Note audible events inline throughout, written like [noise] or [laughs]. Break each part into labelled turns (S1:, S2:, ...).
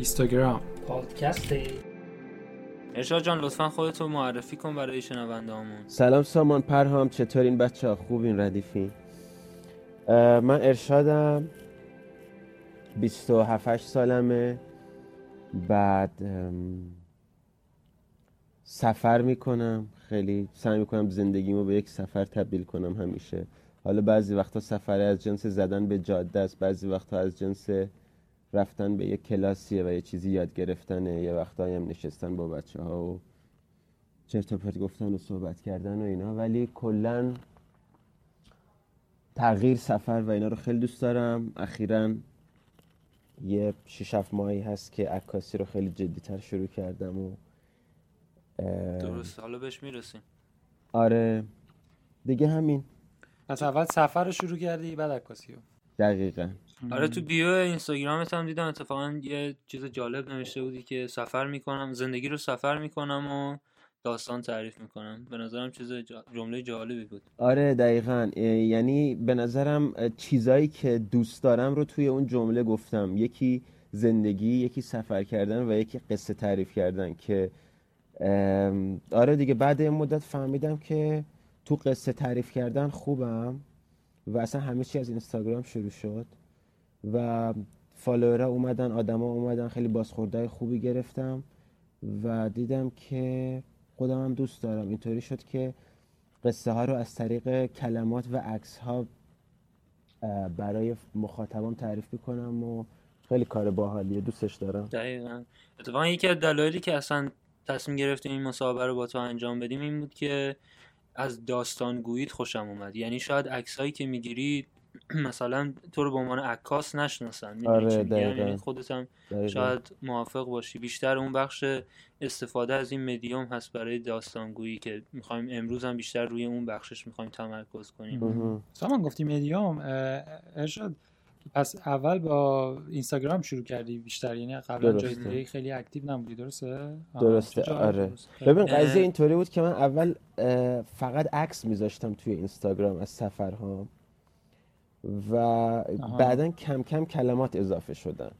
S1: اینستاگرام.
S2: پادکست.
S3: ارشاد جان لطفا خودتو معرفی کن برای شنونده همون
S4: سلام سامان پرهام چطورین بچه ها؟ خوبین ردیفین. من ارشادم. 27 سالمه. بعد سفر می‌کنم. خیلی سعی می‌کنم زندگیمو به یک سفر تبدیل کنم همیشه. حالا بعضی وقتا سفر از جنس زدن به جاده است بعضی وقتا از جنس رفتن به یک کلاسیه و یه چیزی یاد گرفتنه. یه وقتایی هم نشستن با بچه ها و چرت و پرت گفتن و صحبت کردن و اینا. ولی کلا تغییر سفر و اینا رو خیلی دوست دارم. اخیرا یه شش هفت ماهی هست که عکاسی رو خیلی جدیتر شروع کردم و
S3: درست حالا بهش می‌رسیم.
S4: آره. دیگه همین.
S1: پس اول سفر رو شروع کردی بعد عکاسی رو.
S4: دقیقا.
S3: آره تو بیو اینستاگرامت هم دیدم اتفاقا یه چیز جالب نوشته بودی که سفر می‌کنم زندگی رو سفر می‌کنم و داستان تعریف می‌کنم. به نظرم چیز جمله جالبی بود.
S4: آره دقیقا. یعنی به نظرم چیزایی که دوست دارم رو توی اون جمله گفتم. یکی زندگی یکی سفر کردن و یکی قصه تعریف کردن که آره دیگه بعد این مدت فهمیدم که تو قصه تعریف کردن خوبم و اصلا همه چی از اینستاگرام شروع شد. و فالوورها اومدن آدما اومدن خیلی بازخوردهای خوبی گرفتم و دیدم که خودم هم دوست دارم. اینطوری شد که قصه ها رو از طریق کلمات و عکس ها برای مخاطبام تعریف می‌کنم و خیلی کار باحالیه. دوستش دارم.
S3: دقیقا. اتفاقا یکی دلایلی که اصلا تصمیم گرفتیم این مسابقه رو با تو انجام بدیم این بود که از داستان گویید خوشم اومد. یعنی شاید عکسایی که می‌گیری [clears throat] مثلا تو رو به عنوان عکاس نشناسن
S4: آره
S3: یعنی خودت هم شاید موافق باشی. بیشتر اون بخش استفاده از این مدیوم هست برای داستانگویی که می‌خوایم امروز هم بیشتر روی اون بخشش می‌خوایم تمرکز کنیم.
S1: سامان گفتی مدیوم ارشاد پس اول با اینستاگرام شروع کردی بیشتر؟ یعنی قبلا جای دیگه خیلی اکتیو نبودی درسته؟
S4: درسته آره. ببین قضیه اینطوری بود که من اول فقط عکس میذاشتم توی اینستاگرام از سفرهام و بعدا کم کم کلمات اضافه شدن.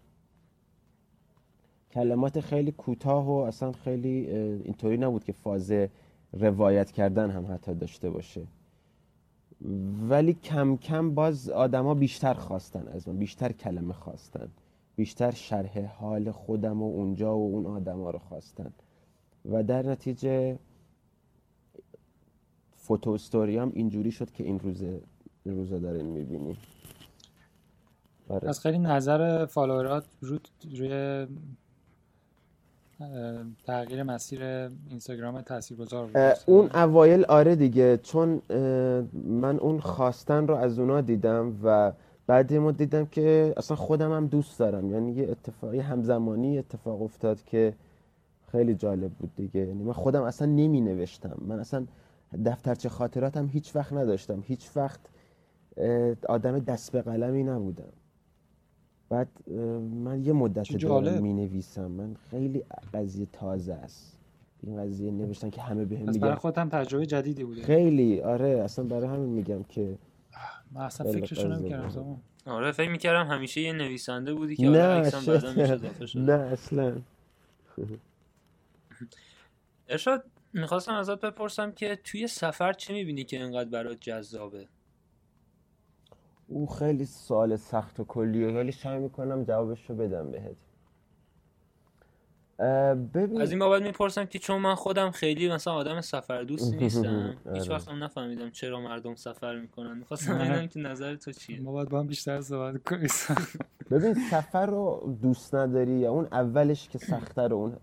S4: کلمات خیلی کوتاه و اصلا خیلی اینطوری نبود که فاز روایت کردن هم حتی داشته باشه. ولی کم کم باز آدما بیشتر خواستن از من بیشتر کلمه خواستن. بیشتر شرح حال خودم و اونجا و اون آدما رو خواستن. و در نتیجه فوتو هم اینجوری شد که این روزه این روزا دارین می‌بینی
S1: آره. از خیلی نظر فالوورات رو روی تغییر مسیر اینستاگرام تاثیرگذار بود.
S4: اون اوایل آره دیگه چون من اون خواستن رو از اونا دیدم و بعد ما دیدم که اصلا خودم هم دوست دارم. یعنی یه اتفاقی همزمانی اتفاق افتاد که خیلی جالب بود دیگه. یعنی من خودم اصلا نمی نوشتم. من اصلا دفترچه خاطراتم هیچ وقت نداشتم. هیچ وقت آدم دست به قلمی نبودم. بعد من یه مدت دارم می نویسم من خیلی قضیه تازه است. این قضیه نوشتن که همه بهم
S1: میگن. برای خودم تجربه جدیدی بوده.
S4: خیلی آره اصلا برای همین میگم که
S1: من اصلا فکرشو نمی‌کردم
S3: آره فکر می‌کردم همیشه یه نویسنده بودی که نه [laughs]
S4: نه اصلا.
S3: ارشاد می‌خواستم ازت بپرسم که توی سفر چه می‌بینی که اینقدر برات جذابه؟
S4: او خیلی سوال سخت و کلیه ولی سعی می‌کنم جوابش رو بدم بهت.
S3: ببین... از این بابت می‌پرسم که چون من خودم خیلی مثلا آدم سفر دوستی [laughs] نیستم هیچ آره. وقت هم نفهمیدم چرا مردم سفر می‌کنن. می‌خواستم ببینم که نظر تو چیه.
S1: ما باید با هم بیشتر صحبت کنیم. [laughs]
S4: ببین سفر رو دوست نداری یا اون اولش که سخته رو اون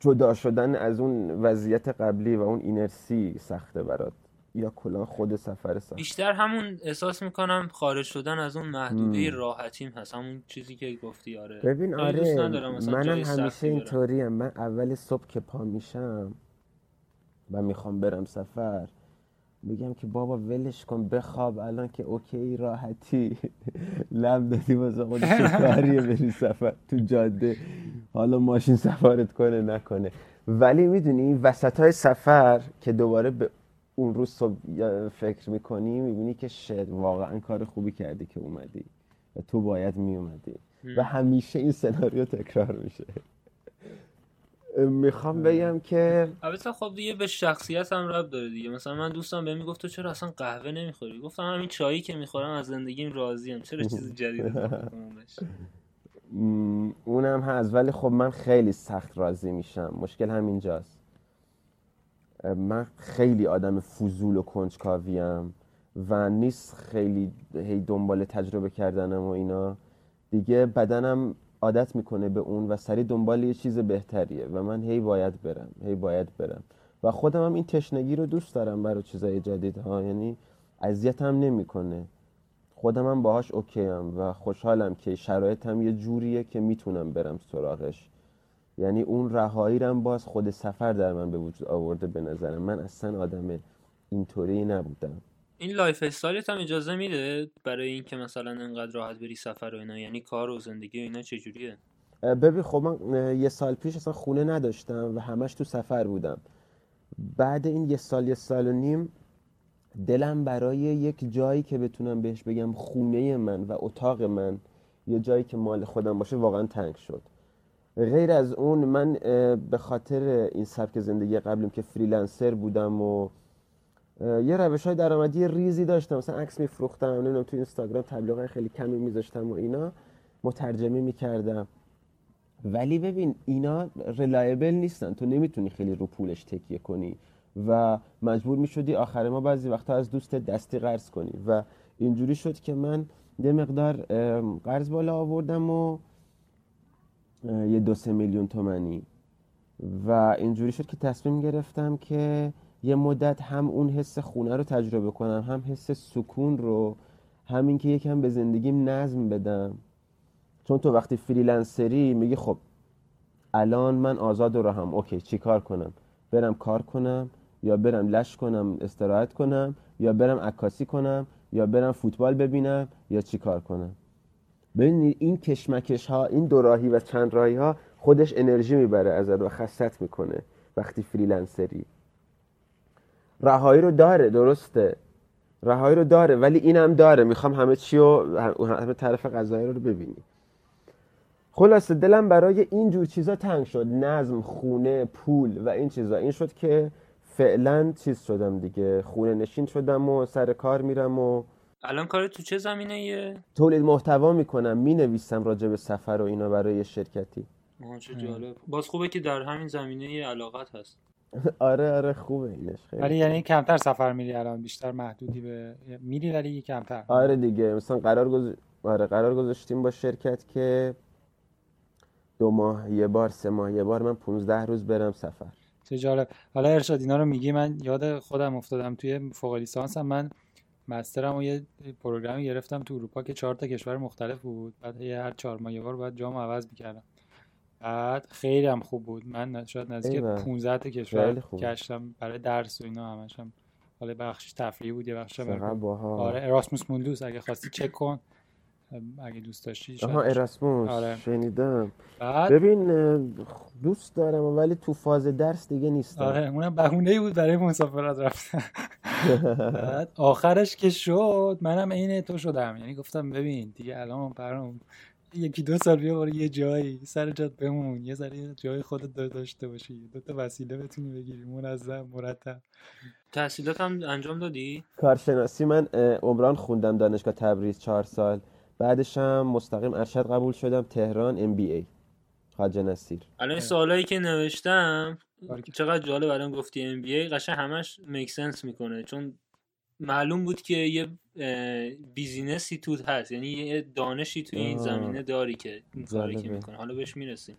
S4: جدا شدن از اون وضعیت قبلی و اون اینرسی سخته برات. یا کلا خود سفر سفر
S3: بیشتر همون احساس می‌کنم خارج شدن از اون محدوده راحتیم هست. همون چیزی که گفتی آره.
S4: ببین آره منم همیشه اینطوریم من اول صبح که پا میشم و می‌خوام برم سفر میگم که بابا ولش کن بخواب الان که اوکی راحتی. [laughs] لم دادی واسه خودت [laughs] کاریه بری سفر؟ تو جاده. حالا ماشین سفرت کنه نکنه. ولی می‌دونی وسط های سفر که دوباره به اون روز صبح فکر می‌کنی می‌بینی که شد واقعا کار خوبی کردی که اومدی و تو باید میومدی و همیشه این سناریو تکرار میشه. می‌خوام بگم که
S3: البته خب دیگه به شخصیت هم رب داره دیگه. مثلا من دوستم بهم می‌گفت تو چرا اصلا قهوه نمی‌خوری؟ گفتم همین چایی که می‌خورم از زندگیم راضیم چرا چیز جدید [laughs]
S4: اونم هست. ولی خب من خیلی سخت راضی میشم. مشکل همینجاست. من خیلی آدم فضول و کنجکاویم و نیست خیلی هی دنبال تجربه کردنم و اینا. دیگه بدنم عادت می‌کنه به اون و سری دنبال یه چیز بهتریه و من هی باید برم هی باید برم. و خودم هم این تشنگی رو دوست دارم برای چیزای جدید ها یعنی اذیتم نمی‌کنه. خودم هم باهاش اوکی هم و خوشحالم که شرایطم یه جوریه که می‌تونم برم سراغش. یعنی اون رهایی رم باز خود سفر در من به وجود آورده به نظرم من اصلا آدم اینطوری نبودم.
S3: این lifestyle ت هم اجازه میده برای اینکه مثلا انقدر راحت بری سفر و اینا؟ یعنی کار و زندگی و اینا چجوریه؟
S4: ببین خب من یه سال پیش اصلا خونه نداشتم و همش تو سفر بودم. بعد این یه سال یه سال و نیم دلم برای یک جایی که بتونم بهش بگم خونه من و اتاق من یه جایی که مال خودم باشه واقعا تنگ شد. غیر از اون من به خاطر این سبک زندگی قبلیم که freelancer بودم و یه روش های درآمدی ریزی داشتم. مثلا عکس میفروختم نمی‌دونم تو اینستاگرام تبلیغ خیلی کمی میذاشتم و اینا مترجمی می‌کردم. ولی ببین اینا ریلایبل نیستن. تو نمی‌تونی خیلی رو پولش تکیه کنی و مجبور می‌شدی آخر ما بعضی وقتا از دوست دستی قرض کنی. و اینجوری شد که من یه مقدار قرض بالا آوردم و یه دو سه میلیون تومنی و اینجوری شد که تصمیم گرفتم که یه مدت هم اون حس خونه رو تجربه کنم هم حس سکون رو همین که یکم به زندگیم نظم بدم. چون تو وقتی freelancer ی میگی خب الان من آزاد رو هم okay چی کار کنم؟ برم کار کنم یا برم لش کنم استراحت کنم یا برم عکاسی کنم یا برم فوتبال ببینم یا چی کار کنم؟ ببینید این کشمکش ها این دوراهی و چند راهی ها خودش انرژی می‌بره ازت و خستت می‌کنه وقتی فریلنسری. رهایی رو داره درسته. رهایی رو داره ولی اینم داره. می‌خوام همه چی رو همه طرف قضایی رو ببینی. خلاصه دلم برای این جور چیزا تنگ شد. نظم خونه پول و این چیزا. این شد که فعلا چیز شدم دیگه. خونه نشین شدم و سر کار میرم و
S3: الان کار تو چه زمینه یه؟
S4: تولید محتوا می‌کنم می‌نویسم راجع به سفر و اینا برای شرکتی.
S3: چه جالب باز خوبه که در همین زمینه علاقت هست. [laughs]
S4: آره آره خوبه اینش. خیلی
S1: ولی یعنی کمتر سفر میری الان بیشتر محدودی به میری ولی کمتر.
S4: آره دیگه مثلا قرار گذ... آره قرار گذاشتیم با شرکت که دو ماه یه بار سه ماه یه بار من 15 روز برم سفر.
S1: چه جالب. حالا ارشاد اینا رو میگی من یاد خودم افتادم. توی فوق لیسانس من مسترم و یه پروگرامی گرفتم تو اروپا که چهار تا کشور مختلف بود. بعد هر چهار ماه یه بار باید جام عوض می‌کردم. بعد خیلی هم خوب بود. من شاید نزدیک 15 تا کشور گشتم برای درس و اینا همش هم. حالا بخشش تفریحی بود یه بخشش آره اراسموس موندوس اگه خواستی چک کن. اگه دوست داشتی
S4: آها اراسموس. آره. شنیدم. بعد... ببین دوست دارم ولی تو فاز درس دیگه نیستم.
S1: آره اونم بهونه بود برای مسافرت رفتن. [laughs] بعد؟ آخرش که شد منم عین تو شدم. یعنی گفتم ببین دیگه الان برام یکی دو سال بیا برای یه جایی سر جات بمون یه ذره جای خودت داشته باشی. دو تا وسیله بتونی بگیری منظم مرتب.
S3: تحصیلات هم انجام دادی؟
S4: کارشناسی من عمران خوندم دانشگاه تبریز چهار سال. بعدش هم مستقیم ارشد قبول شدم تهران ام بی ای خواجه نصیر.
S3: الان سوالایی که نوشتم چقدر جالب الان گفتی ام بی ای قشنگ همش میک سنس می‌کنه. چون معلوم بود که یه بیزینسی توت هست. یعنی یه دانشی توی این زمینه داری که این کاری که می‌کنه. حالا بهش می‌رسیم.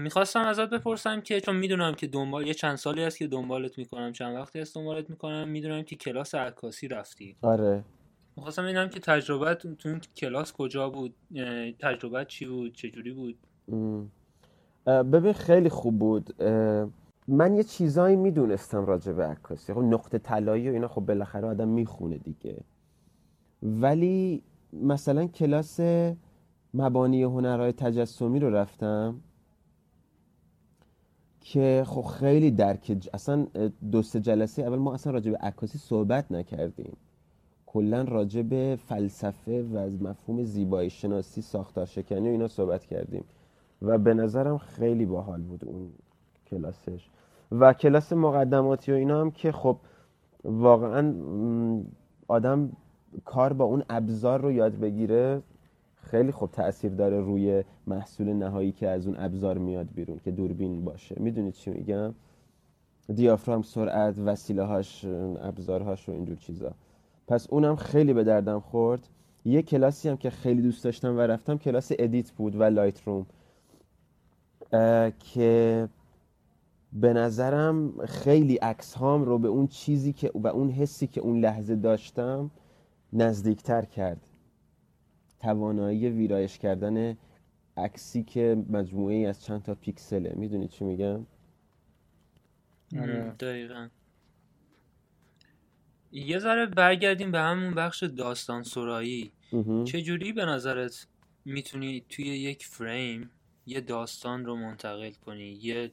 S3: می‌خواستم ازت بپرسم که چون می‌دونم که دنبال یه چند سالی هست که دنبالت می‌کنم چند وقتی هست دنبالت می‌کنم می‌دونم که کلاس عکاسی رفتی.
S4: آره.
S3: می‌خواستم ببینم که تجربه تو این کلاس کجا بود تجربه چی بود چجوری بود؟
S4: ببین خیلی خوب بود. من یه چیزایی می‌دونستم راجع به عکاسی خب نقطه طلایی و اینا خب بالاخره آدم می‌خونه دیگه. ولی مثلا کلاس مبانی هنرهای تجسمی رو رفتم که خب خیلی درک اصلا دو سه جلسه اول ما اصلا راجع به عکاسی صحبت نکردیم. کلا راجع به فلسفه و از مفهوم زیبایی شناسی ساختار شکنی و اینا صحبت کردیم. و به نظرم خیلی باحال بود اون کلاسش. و کلاس مقدماتی و اینا هم که خب واقعا آدم کار با اون ابزار رو یاد بگیره خیلی خوب تاثیر داره روی محصول نهایی که از اون ابزار میاد بیرون که دوربین باشه. می‌دونید چی میگم؟ دیافرام سرعت وسیله هاش ابزارهاش و اینجور چیزا. پس اونم خیلی به دردم خورد. یه کلاسی هم که خیلی دوست داشتم و رفتم کلاس edit بود و Lightroom. که به نظرم خیلی عکس هام رو به اون چیزی که و اون حسی که اون لحظه داشتم نزدیکتر کرد. توانایی ویرایش کردن عکسی که مجموعه ای از چند تا پیکسله. می‌دونید چی میگم؟
S1: آره.
S3: دقیقا. یه ذره برگردیم به همون بخش داستان سرایی. چجوری به نظرت می‌تونی توی یک فریم یه داستان رو منتقل کنی؟ یه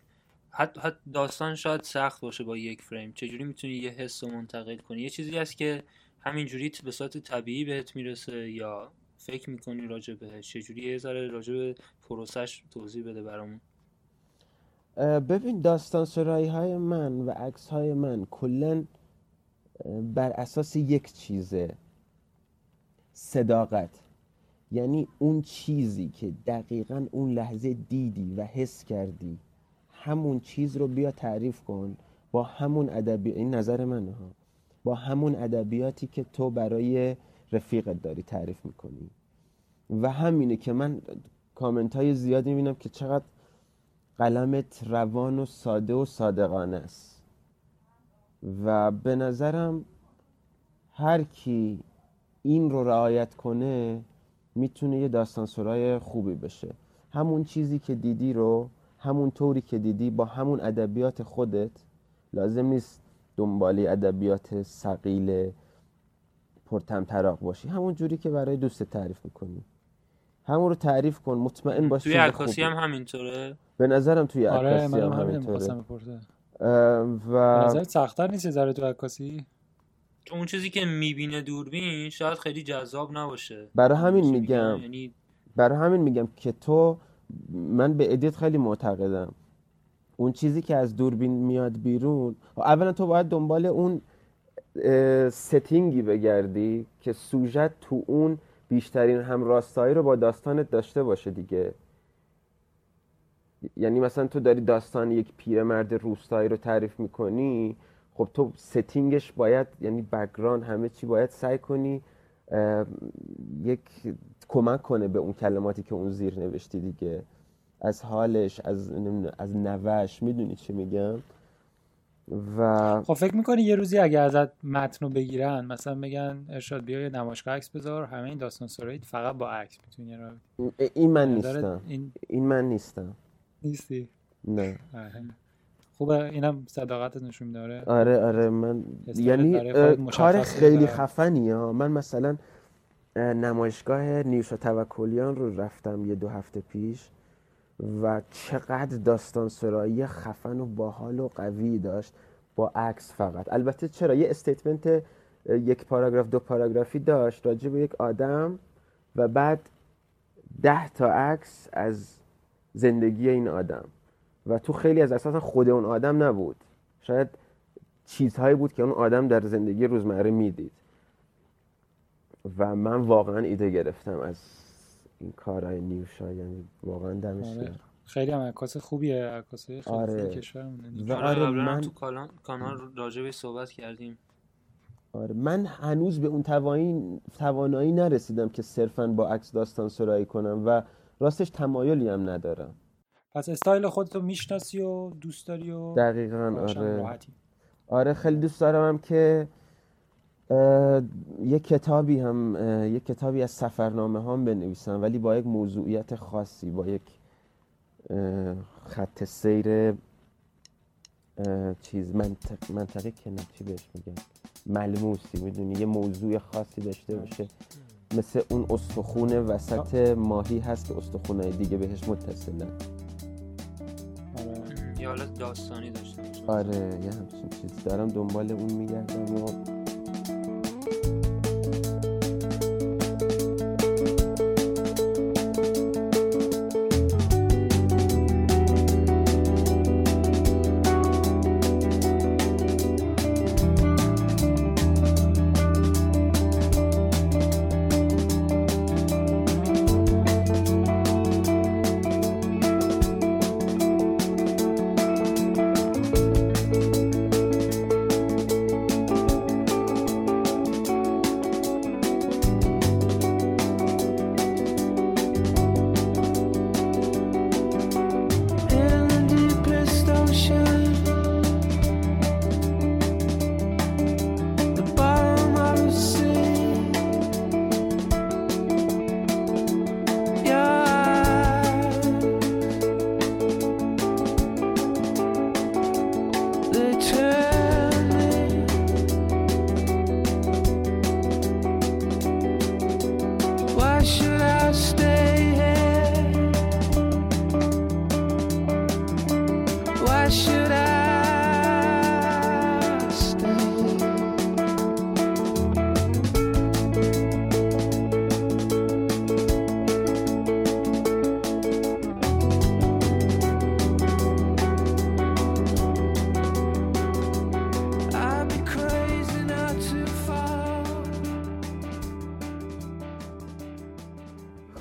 S3: حتی حت داستان شاید سخت باشه با یک فریم. چجوری می‌تونی یه حس رو منتقل کنی؟ یه چیزی هست که همینجوری به صورت طبیعی بهت می‌رسه یا فکر می‌کنی راجع بهش؟ چجوری یه ذره راجع به پروسش توضیح بده برامون.
S4: ببین داستان سرایی های من و عکس های من کلا بر اساس یک چیزه صداقت. یعنی اون چیزی که دقیقا اون لحظه دیدی و حس کردی همون چیز رو بیا تعریف کن با همون ادبی این نظر منه ها. با همون ادبیاتی که تو برای رفیقت داری تعریف می‌کنی. و همینه که من کامنت های زیادی می‌بینم که چقدر قلمت روان و ساده و صادقانه است. و به نظرم هر کی این رو رعایت کنه می‌تونه یه داستان سرای خوبی بشه. همون چیزی که دیدی رو همون طوری که دیدی با همون ادبیات خودت لازم نیست دنبالی ادبیات سقیل پرتمطراق باشی. همون جوری که برای دوست تعریف می‌کنی. همون رو تعریف کن مطمئن باش
S3: توی عکاسی. هم همینطوره؟
S4: به نظرم توی
S1: آره
S4: عکاسی
S1: من
S4: هم
S1: همین
S4: همینطوره. و
S1: نظرت سخت‌تر نیست ذره تو عکاسی؟
S3: اون چیزی که می‌بینه دوربین شاید خیلی جذاب نباشه.
S4: برای همین میگم.
S3: یعنی
S4: برای همین میگم که تو من به edit خیلی معتقدم. اون چیزی که از دوربین میاد بیرون اولا تو باید دنبال اون setting ی بگردی که سوژت تو اون بیشترین همراستایی رو با داستانت داشته باشه دیگه. یعنی مثلا تو داری داستان یک پیرمرد روستایی رو تعریف می‌کنی خب تو setting ش باید یعنی background همه چی باید سعی کنی یک کمک کنه به اون کلماتی که اون زیر نوشتی دیگه. از حالش از از نوش می‌دونی چی میگم؟ و
S1: خب فکر می‌کنی یه روزی اگه ازت متن رو بگیرن مثلا بگن ارشاد بیا یه نمایشگاه عکس بذار همه این داستان سرایی فقط با عکس می‌تونی رو
S4: این من نیستم.
S1: این
S4: این من نیستم.
S1: نیستی؟
S4: نه.
S1: آره. خوبه اینم صداقتت نشون داره
S4: آره آره من یعنی کار خیلی خفنی ها من مثلا اه، نمایشگاه نیوشا توکلیان رو رفتم یه دو هفته پیش و چقدر داستان سرایی خفن و باحال و قوی داشت. با عکس فقط. البته چرا؟ یه استیتمنت یک پاراگراف دو پاراگرافی داشت راجع به یک آدم و بعد ده تا عکس از زندگی این آدم. و تو خیلی از اساسا خود اون آدم نبود. شاید چیزهایی بود که اون آدم در زندگی روزمره می‌دید. و من واقعا ایده گرفتم از این کارهای نیوشا یعنی واقعا دمش
S1: آره.
S4: گرم.
S1: خیلی هم عکاس خوبیه. عکاسای خیلی
S4: آره. و
S3: آره
S4: آره من
S3: تو کانال کانال راجع به صحبت کردیم.
S4: آره من هنوز به اون توانایی نرسیدم که صرفا با عکس داستان سرایی کنم. و راستش تمایلی هم ندارم.
S1: پس استایل خودتو می‌شناسی و دوست داری و
S4: دقیقا آره.
S1: راحتی.
S4: آره خیلی دوست دارم هم که یه کتابی هم یه کتابی از سفرنامه هم بنویسم ولی با یک موضوعیت خاصی با یک خط سیر چیز منطق منطقی که چی بهش میگن؟ ملموسی می‌دونی؟ یه موضوع خاصی داشته باشه. مثل اون استخون وسط ماهی هست که استخونهای دیگه بهش متصلن.
S1: آره.
S3: یه حالت داستانی داشته
S4: آره یه همچین چیز دارم دنبال اون میگردم و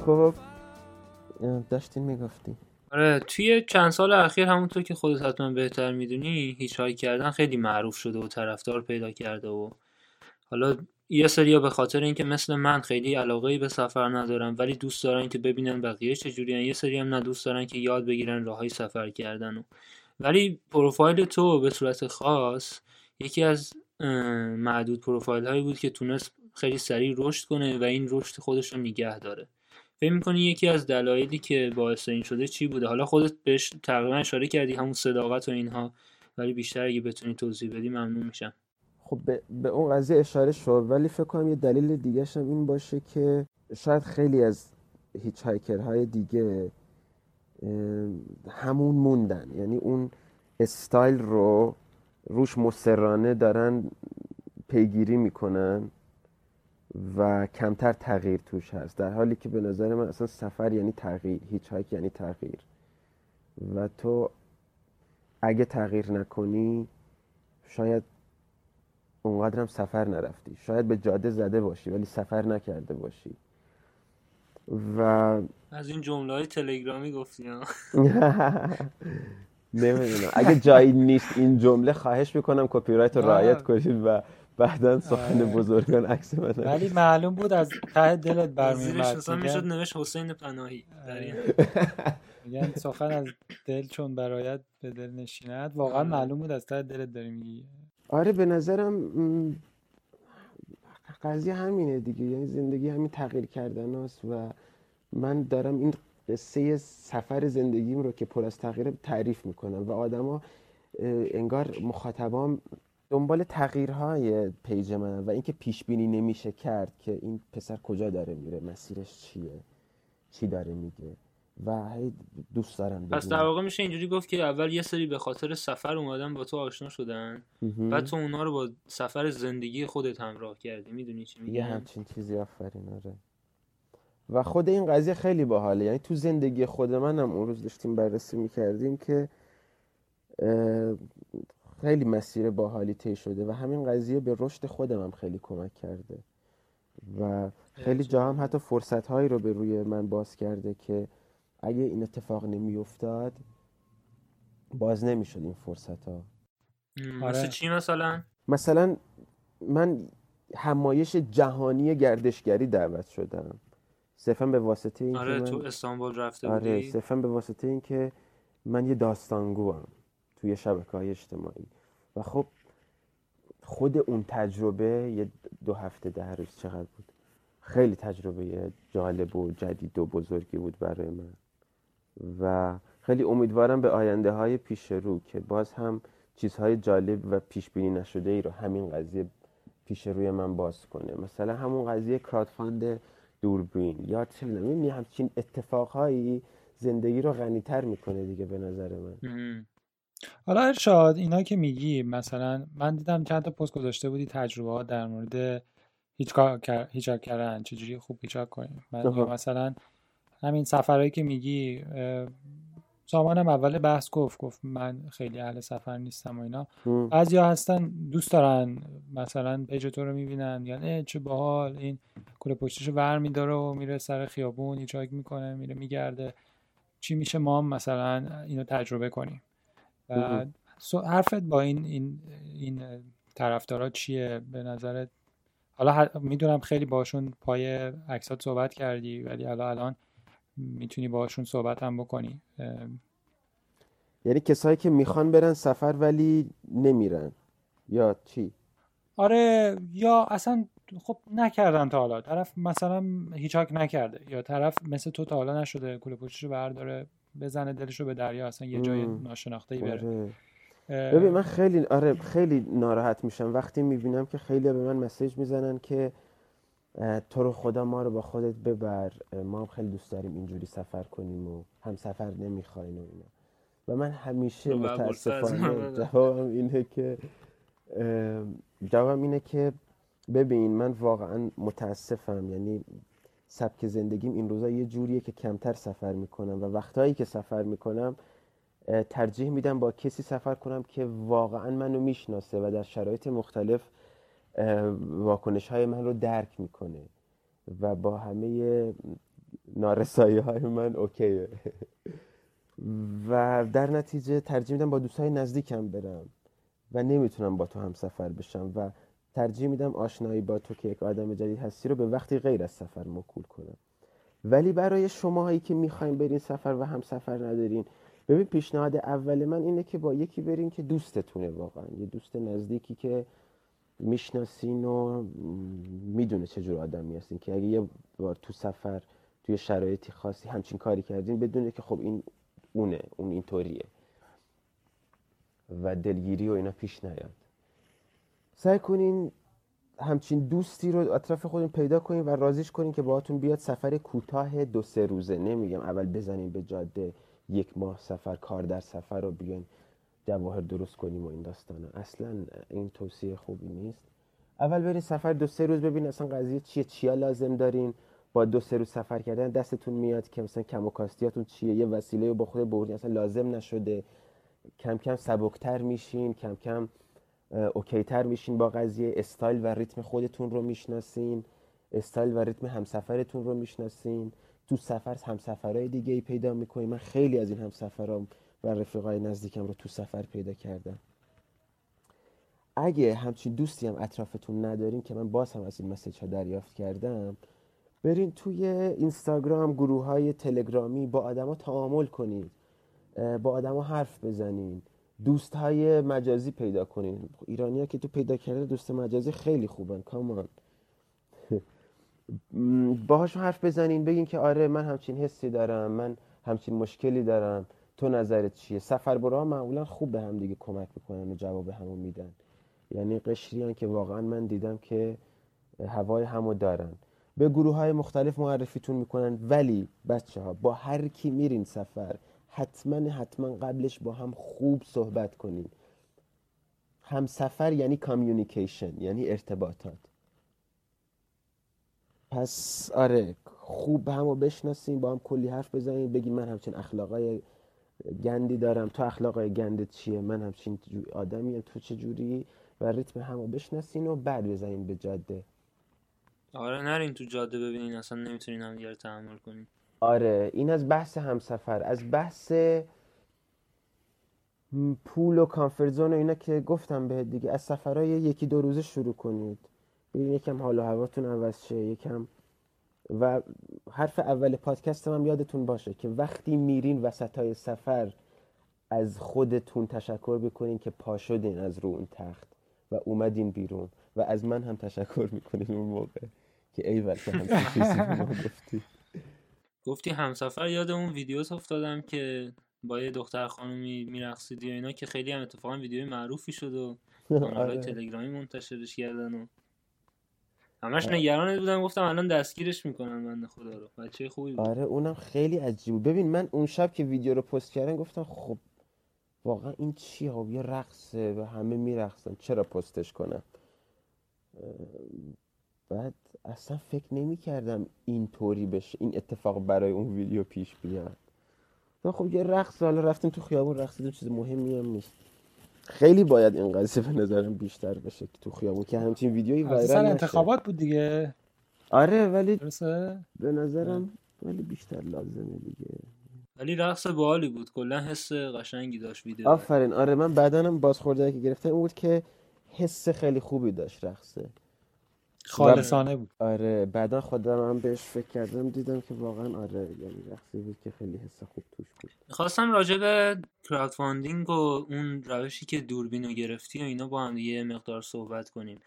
S4: خب داشتین می‌گفتی.
S3: آره توی چند سال اخیر همونطور که خودت حتما بهتر می‌دونی هیچ هایی کردن خیلی معروف شده و طرفدار پیدا کرده و حالا یه سریا به خاطر اینکه مثل من خیلی علاقه به سفر ندارن ولی دوست دارن که ببینن بقیه چجوری یه سری هم نه دوست دارن که یاد بگیرن راههای سفر کردن و. ولی پروفایل تو به صورت خاص یکی از معدود پروفایل هایی بود که تونست خیلی سریع رشد کنه و این رشد خودش رو نگه داره. فکر می‌کنی یکی از دلایلی که باعث این شده چی بوده؟ حالا خودت بهش تقریبا اشاره کردی همون صداقت و اینها ولی بیشتر اگه بتونی توضیح بدی ممنون میشم.
S4: خب به, به اون قضیه اشاره شد ولی فکر کنم یه دلیل دیگه هم این باشه که شاید خیلی از هیچ های دیگه همون موندن. یعنی اون استایل رو روش مسررانه دارن پیگیری می‌کنن. و کمتر تغییر توش هست. در حالی که به نظر من اصلا سفر یعنی تغییر هیچ هایک یعنی تغییر. و تو اگه تغییر نکنی شاید اونقدرم سفر نرفتی. شاید به جاده زده باشی ولی سفر نکرده باشی. و
S3: از این جمله های تلگرامی گفتی [laughs]
S4: نمی‌دونم. اگه جایی نیست این جمله خواهش می‌کنم کپی رایت رو رعایت کنید و بعدا سخن آره. بزرگان عکس من
S1: ولی معلوم بود از ته دلت برمیومد
S3: زیرش می‌شد نوشت حسین پناهی.
S1: میگن سخن از دل چون برایت به دل نشیند. واقعا آره. معلوم بود از ته دلت داری میگی.
S4: آره به نظرم قضیه همینه دیگه. یعنی زندگی همین تغییر کردن است و من دارم این قصه سفر زندگیم رو که پر از تغییر تعریف می‌کنم. و آدما انگار مخاطبام دنبال تغییرهای پیج من و اینکه پیش بینی نمیشه کرد که این پسر کجا داره میره مسیرش چیه چی داره میگه و دوست دارم
S3: پس در واقع میشه اینجوری گفت که اول یه سری به خاطر سفر اومدن با تو آشنا شدن بعد تو اونا رو با سفر زندگی خودت همراه کردی. می‌دونی چی میگم؟
S4: یه همچین چیزی آفرین آره. و خود این قضیه خیلی باحاله. یعنی تو زندگی خود منم اون روز داشتیم بررسی می‌کردیم که خیلی مسیر باحالی طی شده و همین قضیه به رشد خودم هم خیلی کمک کرده و خیلی جا هم حتی فرصت هایی رو به روی من باز کرده که اگه این اتفاق نمی افتاد باز نمی شد این فرصت ها
S3: آره. چی مثلا؟
S4: مثلا من همایش جهانی گردشگری دعوت شدم صرفا به واسطه این
S3: آره تو استانبول رفته
S4: آره بودی؟ صرفا به واسطه این که من یه داستانگو هم. توی شبکه های اجتماعی. و خب خود اون تجربه یه دو هفته ده روز چقدر بود؟ خیلی تجربه جالب و جدید و بزرگی بود برای من. و خیلی امیدوارم به آینده های پیش رو که باز هم چیزهای جالب و پیش بینی نشده ای رو همین قضیه پیش روی من باز کنه. مثلا همون قضیه کرادفاند دوربین یا چه می‌دونم همچین اتفاقهایی زندگی رو غنیتر می‌کنه دیگه به نظر من.
S1: حالا ارشاد اینا که میگی مثلا من دیدم چند تا پست گذاشته بودی تجربه ها در مورد هیچ کردن چجوری خوب هیچاک کنیم من مثلا همین سفرهایی که میگی سامانم اول بحث گفت گفت من خیلی اهل سفر نیستم و اینا. بعضیا هستن دوست دارن مثلا پیج تو رو می‌بینن یعنی چه باحال این کوله پشتشو ور میداره و میره سر خیابون هیچاک می‌کنه میره میگرده. چی میشه ما مثلا اینو تجربه کنیم. حرفت با این این این طرفدارا چیه؟ به نظرت؟ حالا می‌دونم خیلی باشون پای عکسات صحبت کردی ولی حالا الان می‌تونی باشون صحبت هم بکنی.
S4: یعنی کسایی که می‌خوان برن سفر ولی نمیرن. یا چی؟
S1: آره یا اصلا خب نکردن تا حالا. طرف مثلا هیچاک نکرده. یا طرف مثل تو تا حالا نشده کوله پشتشو برداره. بزنه دلشو به دریا اصلا یه جای ناشناخته ای بره.
S4: آره. ببین من خیلی آره خیلی ناراحت میشم. وقتی می‌بینم که خیلی به من مسیج می‌زنن که تو رو خدا ما رو با خودت ببر ما هم خیلی دوست داریم اینجوری سفر کنیم و هم سفر نمی‌خواین و اینا. و من همیشه متاسفانه جوابم اینه که جوابم اینه که ببین من واقعا متاسفم. یعنی سبک زندگیم این روزا یه جوریه که کمتر سفر می‌کنم و وقتهایی که سفر می‌کنم ترجیح میدم با کسی سفر کنم که واقعا منو می‌شناسه و در شرایط مختلف واکنش های من رو درک می‌کنه و با همه نارسایی های من اوکیه. [laughs] و در نتیجه ترجیح میدم با دوستای نزدیکم برم و نمی‌تونم با تو هم سفر بشم و ترجیح میدم آشنایی با تو که یک آدم جدید هستی رو به وقتی غیر از سفر مکول کنم. ولی برای شماهایی که می‌خوایم برین سفر و هم سفر ندارین ببین پیشنهاد اول من اینه که با یکی برین که دوستتونه واقعا. یه دوست نزدیکی که می‌شناسین و می‌دونه چجور آدمی هستین که اگه یه بار تو سفر توی شرایطی خاصی همچین کاری کردین بدونه که خب این اونه اون اینطوریه. و دلگیری و اینا پیش نیاد. سعی کنین همچین دوستی رو اطراف خودتون پیدا کنین و رازیش کنین که باهاتون بیاد سفر کوتاه دو سه روزه. نمیگم اول بزنین به جاده یک ماه سفر کار در سفر رو بیاین جواهر درست کنیم و این داستانه اصلا این توصیه خوبی نیست. اول برین سفر دو سه روز ببین اصلا قضیه چیه چیا لازم دارین؟ با دو سه روز سفر کردن دستتون میاد که مثلا کم و کاستیاتون چیه؟ یه وسیله با خود بردین اصلا لازم نشده. کم کم سبکتر میشین کم کم okay تر میشین با قضیه استایل و ریتم خودتون رو می‌شناسین. استایل و ریتم همسفرتون رو می‌شناسین. تو سفر همسفرهای دیگه ای پیدا می‌کنین. من خیلی از این همسفرام و رفیقای نزدیکم رو تو سفر پیدا کردم. اگه همچین دوستی هم اطرافتون ندارین که من باز هم از این مسیج ها دریافت کردم برین توی اینستاگرام گروه های تلگرامی با آدما تعامل کنید. با آدما حرف بزنین. دوست های مجازی پیدا کنین. ایرانی ها که تو پیدا کرده دوست مجازی خیلی خوبن. کامان [laughs] باهاش حرف بزنین بگین که آره من همچین حسی دارم من همچین مشکلی دارم. تو نظرت چیه؟ سفر برا معمولا خوب به هم دیگه کمک می‌کنن و جواب همو میدن. یعنی قشریان که واقعا من دیدم که هوای همو دارن. به گروه های مختلف معرفیتون می‌کنن ولی بچه ها با هر کی میرین سفر حتما حتما قبلش با هم خوب صحبت کنین هم سفر یعنی کامیونیکیشن یعنی ارتباطات. پس آره خوب همو بشناسین با هم کلی حرف بزنین بگین من همچین اخلاقای گندی دارم. تو اخلاقای گندت چیه؟ من همچین آدمی تو چه جوری؟ و ریتم همو بشناسین و بعد بزنین به جاده.
S3: آره نرین تو جاده ببینین اصلا نمی‌تونین هم دیگر تحمل کنین.
S4: آره این از بحث همسفر از بحث پول و کانفرزون و اینا که گفتم بهت دیگه از سفرهای یکی دو روزه شروع کنید. ببین یکم حال و هواتون عوض شه یکم و حرف اول پادکست هم یادتون باشه که وقتی میرین وسط های سفر از خودتون تشکر بکنین که پا شدین از رو اون تخت و اومدین بیرون. و از من هم تشکر می‌کنین اون موقع که ای که هم چیزی [laughs] گفتی
S3: گفتی همسفر یاد اون ویدیوز افتادم که با یه دختر خانومی میرقصیدی و اینا که خیلی هم اتفاقا ویدیوی معروفی شد و [laughs] کانالای آره. تلگرامی منتشرش کردن و همش آره. نگران بودم گفتم الان دستگیرش می‌کنن من خدا رو بچه خوبی بود.
S4: آره اونم خیلی عجیب ببین من اون شب که ویدیو رو پست کردم گفتم خب واقعا این چی ها یه رقصه و همه میرقصن چرا پستش کنم بعد اصلا فکر نمی کردم اینطوری بشه این اتفاق برای اون ویدیو پیش بیاد. خب یه رقص حالا رفتیم تو خیابون رقصیدیم چیز مهمی هم نیست. خیلی باید این قضیه به نظرم بیشتر بشه که تو خیابون که همچین ویدیویی وایرال نشه.
S1: انتخابات بود دیگه.
S4: آره ولی به نظرم ولی بیشتر لازمه دیگه.
S3: ولی رقص باحالی بود کلا حس قشنگی داشت ویدیو.
S4: آفرین. آره من بعدنم بازخورده که گرفتم بود که حس خیلی خوبی داشت رقصه.
S1: خالصانه بود.
S4: آره بعدا خودم هم بهش فکر کردم دیدم که واقعا آره یعنی رقصی بود که خیلی حس خوب توش بود.
S3: خواستم راجع به کراودفاندینگ و اون روشی که دوربین رو گرفتی و اینا با هم یه مقدار صحبت کنیم.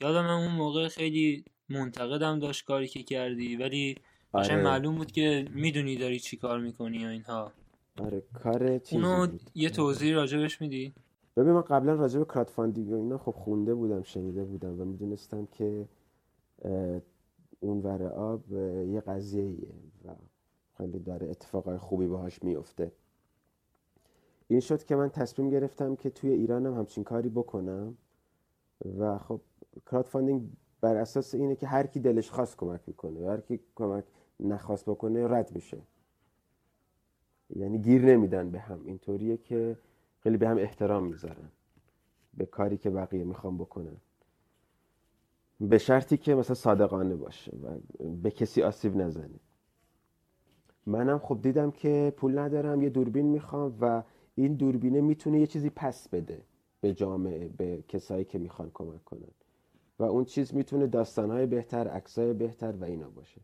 S3: یادم اون موقع خیلی منتقدم داشت کاری که کردی ولی آره. معلوم بود که می‌دونی داری چی کار می‌کنی یا اینها.
S4: آره کار چیزی
S3: اونو یه توضیح راجبش میدی؟
S4: ببین من قبلا راجع به کرادفاندینگ و اینا خب خونده بودم شنیده بودم و می‌دونستم که اون آب یه قضیه و خیلی داره اتفاقای خوبی باهاش میفته این شد که من تصمیم گرفتم که توی ایرانم همچین کاری بکنم و خب کرادفاندینگ بر اساس اینه که هر کی دلش خواست کمک می‌کنه و هر کی کمک نخواست بکنه رد میشه. یعنی گیر نمیدن به هم. اینطوریه که خیلی به هم احترام می‌ذارن. به کاری که بقیه می‌خوام بکنن. به شرطی که مثلا صادقانه باشه و به کسی آسیب نزنه. منم خب دیدم که پول ندارم یه دوربین می‌خوام و این دوربینه می‌تونه یه چیزی پس بده به جامعه به کسایی که می‌خوان کمک کنن. و اون چیز می‌تونه داستانهای بهتر عکسای بهتر و اینا باشه.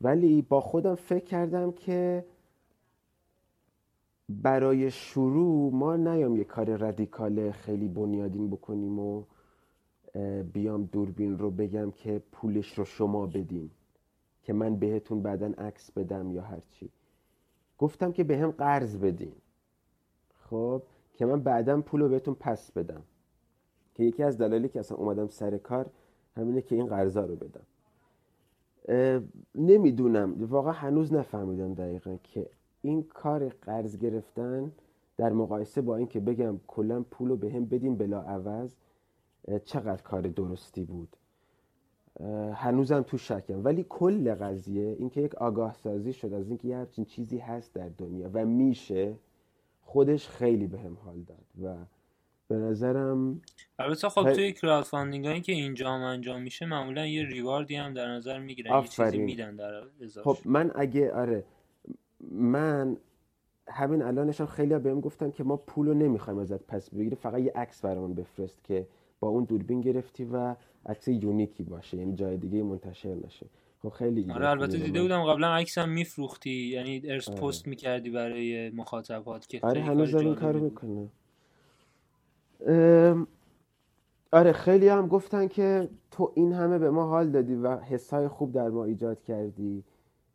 S4: ولی با خودم فکر کردم که برای شروع ما نیام یه کار ردیکال خیلی بنیادین بکنیم و بیام دوربین رو بگم که پولش رو شما بدین که من بهتون بعدا عکس بدم یا هرچی گفتم که به هم قرض بدین. خب که من بعدا پول رو بهتون پس بدم. که یکی از دلایلی که اصلا اومدم سر کار همینه که این قرضا رو بدم. نمی‌دونم واقعا هنوز نفهمیدم دقیقا که این کار قرض گرفتن در مقایسه با اینکه بگم کلا پول رو به هم بدین بلا عوض چقدر کار درستی بود. هنوزم تو شکم. ولی کل قضیه اینکه یک آگاه سازی شد از اینکه یه همچین چیزی هست در دنیا و میشه خودش خیلی به هم حال داد و به نظرم
S3: البته خب توی crowdfunding هایی که اینجا هم انجام میشه معمولا یه reward ی هم در نظر می‌گیرن یه چیزی میدن در
S4: خب من اگه آره من همین الانشم خیلی بهم گفتن که ما پول رو نمی‌خوایم ازت پس بگیریم فقط یه عکس برامون بفرست که با اون دوربین گرفتی و عکس unique ی باشه یعنی جای دیگه منتشر نشه. خب خیلی
S3: آره البته دیده بودم قبلا عکسم میفروختی یعنی ارس آره. پست می‌کردی برای مخاطبات که
S4: آره هنوز این کارو می‌کنه آره خیلی هم گفتن که تو این همه به ما حال دادی و حسای خوب در ما ایجاد کردی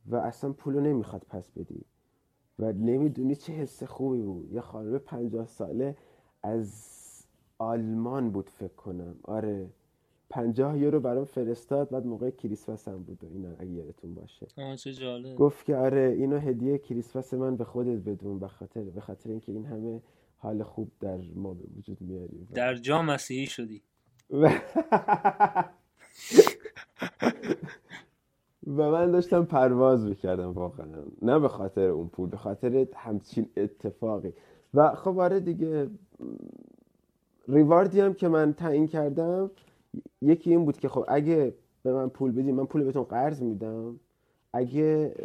S4: و اصلا پولو نمی‌خواد پس بدی. و نمی‌دونی چه حس خوبی بود. یه خانم پنجاه ساله از آلمان بود فکر کنم. آره. پنجاه یورو برام فرستاد بعد موقع کریسمس هم بود اینا اگه یادتون باشه.
S3: چه جالب.
S4: گفت که آره اینو هدیه کریسمس من به خودت بدون به خاطر به خاطر اینکه این همه حال خوب در ما به وجود میاری
S3: در جا مسیحی شدی. [laughs]
S4: و من داشتم پرواز می‌کردم واقعا. نه به خاطر اون پول به خاطر همچین اتفاقی. و خب آره دیگه ریواردی هم که من تعیین کردم یکی این بود که خب اگه به من پول بدین من پول بهتون قرض میدم. اگه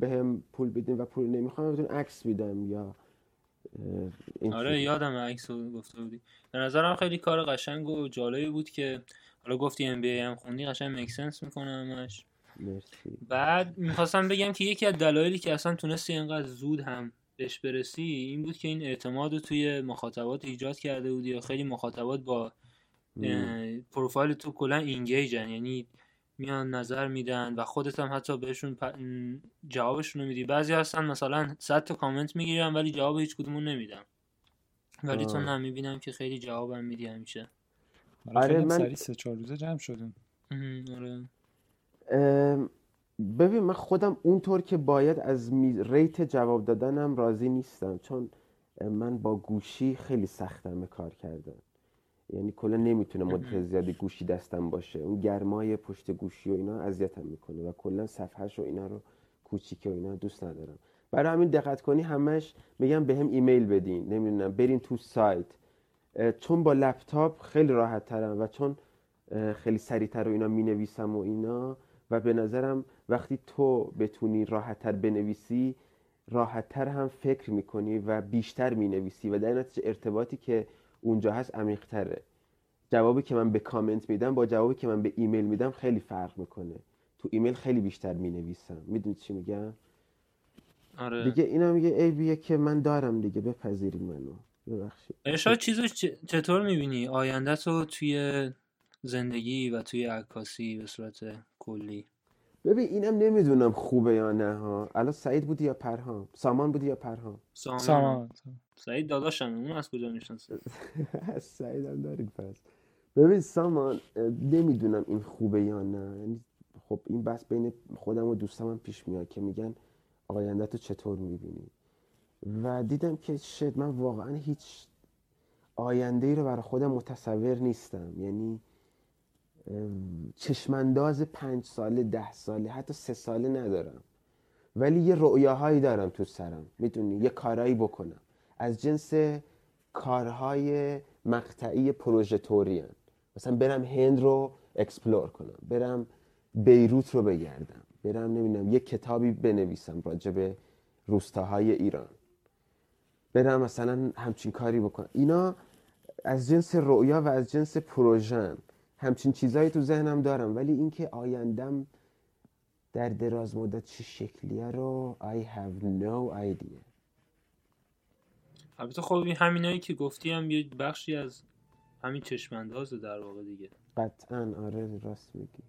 S4: به هم پول بدین و پول نمی‌خوام بهتون عکس میدم یا
S3: آره یادم عکس گفته بودی. به نظرم خیلی کار قشنگ و جالبی بود که حالا گفتی ام بی هم خوندی قشنگ مکسنس می‌کنه همش.
S4: مرسی.
S3: بعد می‌خواستم بگم که یکی از دلایلی که اصلا تونستی اینقدر زود هم بهش برسی این بود که این اعتماد رو توی مخاطبات ایجاد کرده بودی یا خیلی مخاطبات با پروفایل تو کلا اینگیجن یعنی میان نظر میدن و خودت هم حتی بهشون جوابشون رو میدی. بعضی هستن مثلا صد تا کامنت می‌گیرن ولی جواب هیچ کدومون نمیدم ولی تو هم می‌بینم که خیلی جوابم میدی همیشه.
S1: آره من سری سه چهار روزه جمع شدیم.
S3: آره.
S4: ببین من خودم اونطور که باید از ریت جواب دادنم راضی نیستم چون من با گوشی خیلی سختم کار کردن. یعنی کلا نمی‌تونه مدت زیادی گوشی دستم باشه. اون گرمای پشت گوشی و اینا اذیتم می‌کنه و کلا صفحهش و اینا رو کوچیک و اینا دوست ندارم. برای همین دقت کنی همش میگم به هم ایمیل بدین. نمی‌دونم برین تو سایت. چون با لپتاپ خیلی راحت ترم و چون خیلی سریعتر و اینا می نویسم و اینا و به نظرم وقتی تو بتونی راحتتر بنویسی راحتتر هم فکر می‌کنی و بیشتر می‌نویسی و در نتیجه ارتباطی که اونجا هست عمیقتره. جوابی که من به کامنت میدم با جوابی که من به ایمیل میدم خیلی فرق می‌کنه. تو ایمیل خیلی بیشتر می‌نویسم. می‌دونی چی میگم؟
S3: آره.
S4: دیگه اینم یه عیبیه که من دارم دیگه بپذیری منو. ببخشید.
S3: ارشاد چیزو چطور می‌بینی؟ آینده تو توی زندگی و توی عکاسی به صورت کلی.
S4: ببین اینم نمی‌دونم خوبه یا نه ها. الان سعید بودی یا پرهام؟ سامان بودی یا پرهام؟
S3: سامان, سامان. سعید داداشم اون از کجا می‌شناسه؟ [laughs]
S4: سعید هم داریم پس. ببین سامان نمی‌دونم این خوبه یا نه. یعنی خب این بس بین خودم و دوستم هم پیش میاد که میگن آینده تو چطور می‌بینی. و دیدم که شد من واقعا هیچ آینده ای رو برای خودم متصور نیستم. یعنی چشمانداز پنج ساله ده ساله حتی سه ساله ندارم. ولی یه رؤیاهایی دارم تو سرم. می‌دونی؟ یه کارایی بکنم. از جنس کارهای مقطعی پروژه مثلا برم هند رو explore کنم. برم بیروت رو بگردم. برم نمی‌دونم یه کتابی بنویسم راجع به روستاهای ایران. برم مثلا همچین کاری بکنم. اینا از جنس رؤیا و از جنس پروژن همچین چیزهایی تو ذهنم دارم ولی اینکه آیندم در دراز مدت چه شکلیه رو I have no idea
S3: البته خب این همینایی که گفتی هم یه بخشی از همین چشماندازه در واقع دیگه
S4: قطعا آره راست میگی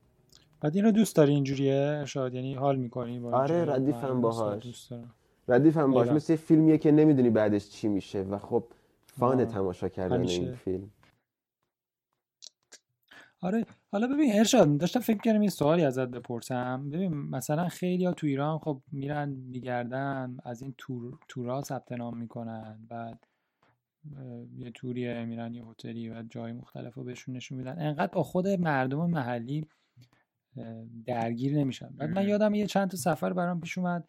S1: بعد این رو دوست داری اینجوریه شاید یعنی حال می‌کنی با
S4: آره،؟ ردیفم باهاش.
S1: دوست دارم.
S4: ردیف هم باش
S1: ایوه.
S4: مثل یه فیلمیه که نمی‌دونی بعدش چی میشه و خب فان تماشا کردن. این فیلم
S1: آره حالا ببین ارشاد داشتم فکر کردم یه سوالی ازت بپرسم. ببین مثلا خیلی ها تو ایران خب میرن میگردن از این تور تورا ثبت نام می‌کنن بعد یه توریه میرن یه هتلی و جای مختلف رو بهشون نشون میدن. انقدر با خود مردم محلی درگیر نمیشن. بعد من. یادم یه چند تا سفر برام پیش اومد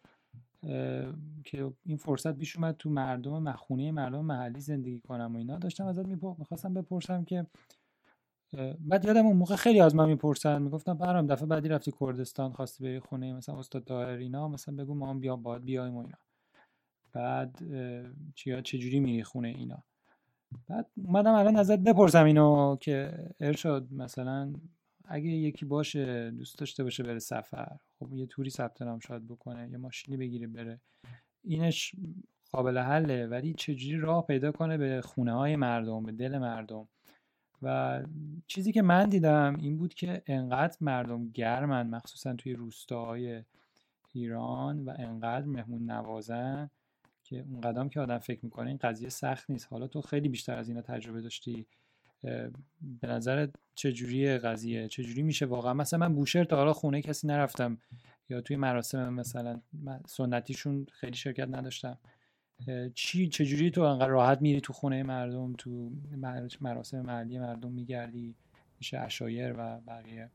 S1: که این فرصت پیش اومد تو مردم مخونه مردم محلی زندگی کنم و اینا. داشتم ازت می‌خواستم بپرسم که بعد یادم اون موقع خیلی از من می‌پرسن می‌گفتم برام دفعه بعدی رفتی کردستان خواستی بری خونه مثلا استاد طاهر اینا مثلا بگو ما هم بیا باید بیایم و اینا. بعد چیا چجوری میری خونه اینا؟ بعد اومدم الان ازت بپرسم اینو که ارشاد مثلا اگه یکی باشه دوست داشته باشه بره سفر خب یه توری ثبت نام شاید بکنه یه ماشینی بگیره بره. اینش قابل حله ولی چجوری راه پیدا کنه به خونه های مردم به دل مردم؟ و چیزی که من دیدم این بود که انقدر مردم گرمن مخصوصا توی روستاهای ایران و انقدر مهمون نوازن که اون قدم که آدم فکر می‌کنه این قضیه سخت نیست. حالا تو خیلی بیشتر از اینا تجربه داشتی. به نظرت چجوریه قضیه؟ چجوری میشه واقعا؟ مثلا من بوشهر تا حالا خونه کسی نرفتم یا توی مراسم مثلا سنتیشون خیلی شرکت نداشتم. چی چجوری تو انقدر راحت میری تو خونه مردم تو مر- مراسم محلی مردم میگردی میشه اشایر و بقیه؟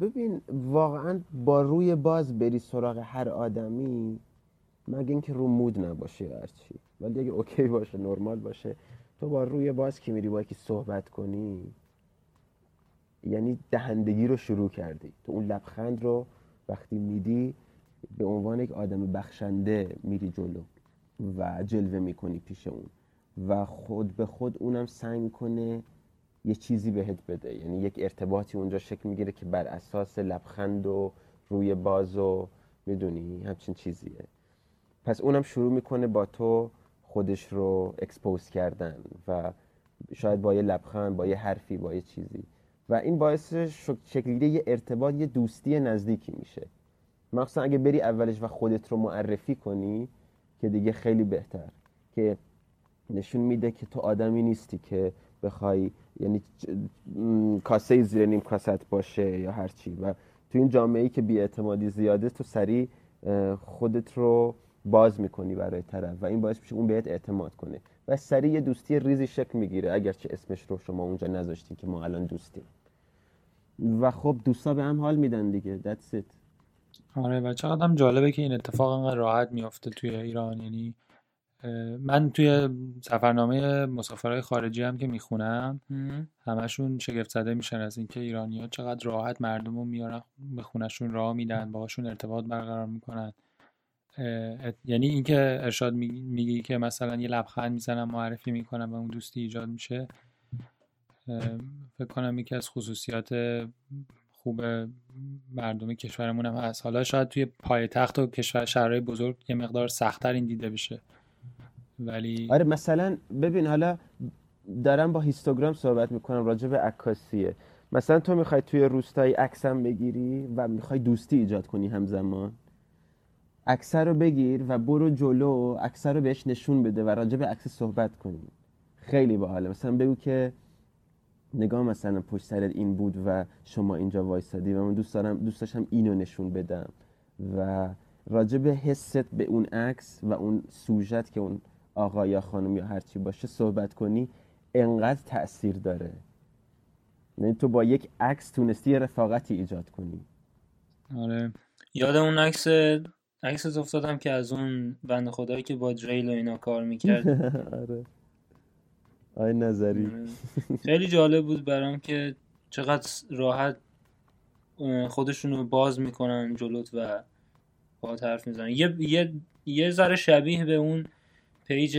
S4: ببین واقعا با روی باز بری سراغ هر آدمی مگه اینکه رو مود نباشه هرچی. ولی اگه اوکی باشه نرمال باشه تو با روی باز که میری با یکی صحبت کنی یعنی دهندگی رو شروع کردی. تو اون لبخند رو وقتی میدی به عنوان یک آدم بخشنده میری جلو. و جلوه می‌کنی پیش اون. و خود به خود اونم سعی می‌کنه یه چیزی بهت بده. یعنی یک ارتباطی اونجا شکل می‌گیره که بر اساس لبخند و روی باز و می‌دونی همچین چیزیه. پس اونم شروع می‌کنه با تو خودش رو اکسپوز کردن و شاید با یه لبخند با یه حرفی با یه چیزی. و این باعث شک- شکلگیری یه ارتباط یه دوستی نزدیکی میشه. مخصوصا اگه بری اولش و خودت رو معرفی کنی که دیگه خیلی بهتر. که نشون میده که تو آدمی نیستی که بخوای یعنی کاسه زیر نیم کاست باشه یا هر چی. و تو این جامعه ای که بیاعتمادی زیاده تو سریع اه، خودت رو باز می‌کنی برای طرف و این باعث میشه اون بهت اعتماد کنه. و سریع یه دوستی ریزی شکل می‌گیره اگرچه اسمش رو شما اونجا نذاشتین که ما الان دوستیم. و خب دوستا به هم حال میدن دیگه. That's it.
S1: آره و چقدر هم جالبه که این اتفاق انقدر راحت میافته توی ایران. یعنی من توی سفرنامه مسافرهای خارجی هم که می‌خونم همشون شگفت زده میشن از اینکه ایرانی‌ها چقدر راحت مردم رو میارن به خونشون راه میدن باهاشون ارتباط برقرار می‌کنن. یعنی اینکه ارشاد میگی, که مثلا یه لبخند می‌زنن معرفی می‌کنن و اون دوستی ایجاد میشه. فکر کنم یکی از خصوصیات خوب مردم کشورمون هم هست. حالا شاید توی پایتخت و کشور شهرهای بزرگ یه مقدار سختتر این دیده بشه. ولی
S4: آره مثلا ببین حالا دارم با هیستوگرام صحبت می‌کنم راجع به عکاسیه. مثلا تو می‌خوای توی روستایی عکسم بگیری و می‌خوای دوستی ایجاد کنی همزمان. عکس رو بگیر و برو جلو عکس رو بهش نشون بده و راجع به عکس صحبت کنی. خیلی باحاله. مثلا بگو که نگاه مثلا پشت سرت این بود و شما اینجا وایسادی و من دوست دارم دوست داشتم اینو نشون بدم. و راجع به حست به اون عکس و اون سوژت که اون آقا یا خانم یا هر چی باشه صحبت کنی انقدر تأثیر داره. یعنی تو با یک عکس تونستی رفاقتی ایجاد کنی.
S1: آره.
S3: یاد اون عکس عکس افتادم که از اون بنده خدایی که با دریل و اینا کار می‌کرد. [laughs]
S4: آره. آقای نظری.
S3: خیلی جالب بود برام که چقدر راحت خودشون رو باز می‌کنن جلوت و با حرف می‌زنن. یه یه یه ذره شبیه به اون page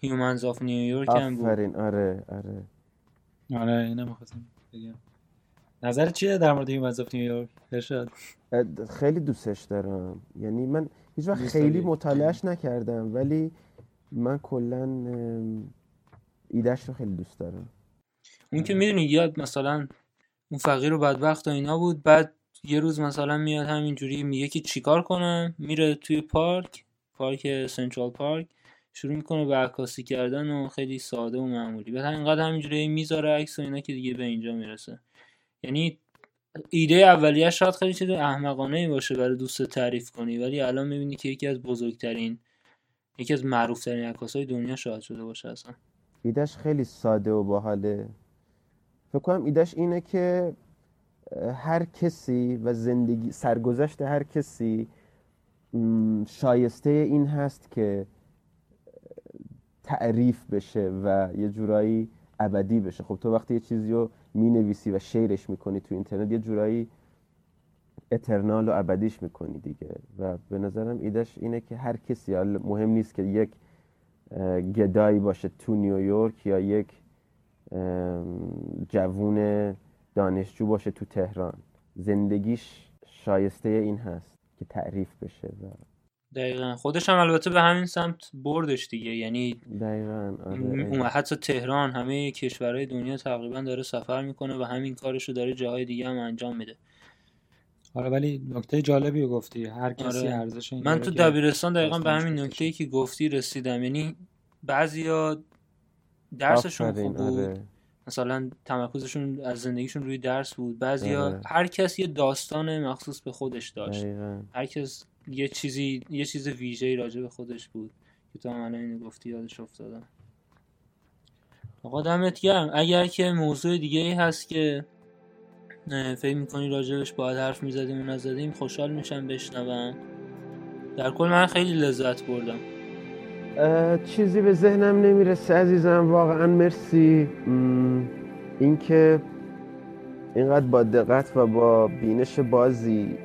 S3: Humans of New York هم بود.
S4: آفرین. آره آره.
S1: آره می‌خواستم بگم. نظر چیه در مورد Humans of New York
S4: ارشاد. خیلی دوستش دارم. یعنی من هیچ وقت خیلی؟ مطالعهش نکردم ولی من کلا ایدهش رو خیلی دوست دارم.
S3: اون که می‌دونی یاد مثلا اون فقیر و بدبخت و اینا بود بعد یه روز مثلا میاد همینجوری میگه که چیکار کنم میره توی پارک پارک سنترال پارک شروع می‌کنه به عکاسی کردن و خیلی ساده و معمولی. بعد اینقدر همینجوری می‌ذاره عکس و اینا که دیگه به اینجا می‌رسه. یعنی ایده اولیه شاید خیلی چیز احمقانه ای باشه برای دوست تعریف کنی ولی الان می‌بینی که یکی از بزرگترین یکی از معروفترین عکاسای دنیا شاید شده باشه اصلا.
S4: ایدهش خیلی ساده و باحاله. فکر کنم ایدهش اینه که هر کسی و زندگی سرگذشت هر کسی شایسته این هست که تعریف بشه و یه جورایی ابدی بشه. خب تو وقتی یه چیزی رو می‌نویسی و شیرش می‌کنی تو اینترنت یه جورایی اترنال و ابدیش می‌کنی دیگه. و به نظرم ایدهش اینه که هر کسی مهم نیست که یک گدایی باشه تو نیویورک یا یک جوون دانشجو باشه تو تهران. زندگیش شایسته این هست که تعریف بشه. و
S3: دقیقا. خودش هم البته به همین سمت بردش دیگه. یعنی
S4: دقیقا آره.
S3: حتی تهران همه کشورهای دنیا تقریبا داره سفر می‌کنه و همین کارش رو داره جاهای دیگه هم انجام میده.
S1: آره ولی نکته جالبی رو گفتی. هر کسی
S3: آره.
S1: ارزش این
S3: من تو دبیرستان دقیقا به همین. نکته که گفتی رسیدم. یعنی بعضیا درسشون خوب بود.
S4: آره
S3: مثلا تمرکزشون از زندگیشون روی درس بود. بعضیا
S4: آره.
S3: هر کس یه داستان مخصوص به خودش داشت.
S4: دقیقا.
S3: هر کس یه چیزی یه چیز ویژه‌ای راجع به خودش بود که تو هم الان اینو گفتی یادش افتادم. آقا دمت گرم. اگر که موضوع دیگه ای هست که فکر می‌کنی راجبش باید حرف می‌زدیم و نزدیم؟ خوشحال میشم بشنوم. در کل من خیلی لذت بردم.
S4: چیزی به ذهنم نمی‌رسه عزیزم واقعا مرسی. اینکه اینقدر با دقت و با بینش بازی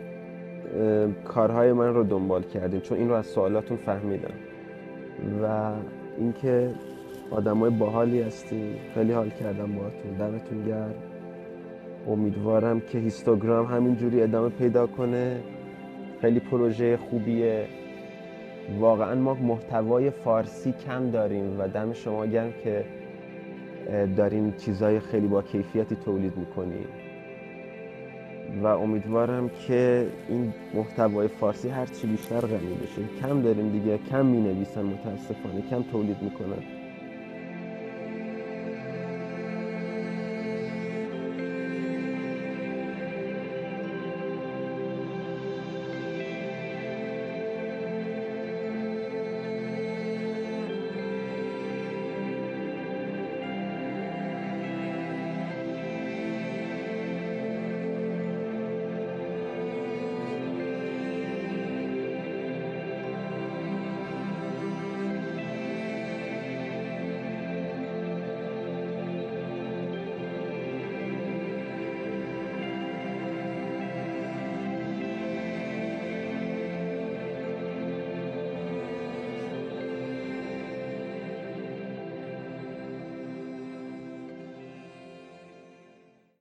S4: کارهای من رو دنبال کردیم چون این رو از سوالاتون فهمیدم. و اینکه آدمای باحالی هستیم خیلی حال کردم باهاتون. دمتون گرم. امیدوارم که هیستوگرام همینجوری ادامه پیدا کنه. خیلی پروژه خوبیه. واقعا ما محتوای فارسی کم داریم و دم شما گرم که دارین چیزای خیلی با کیفیتی تولید می‌کنیم و امیدوارم که این محتوای فارسی هرچی بیشتر غنی بشه. کم داریم دیگه کم می نویسن متاسفانه کم تولید می‌کنن.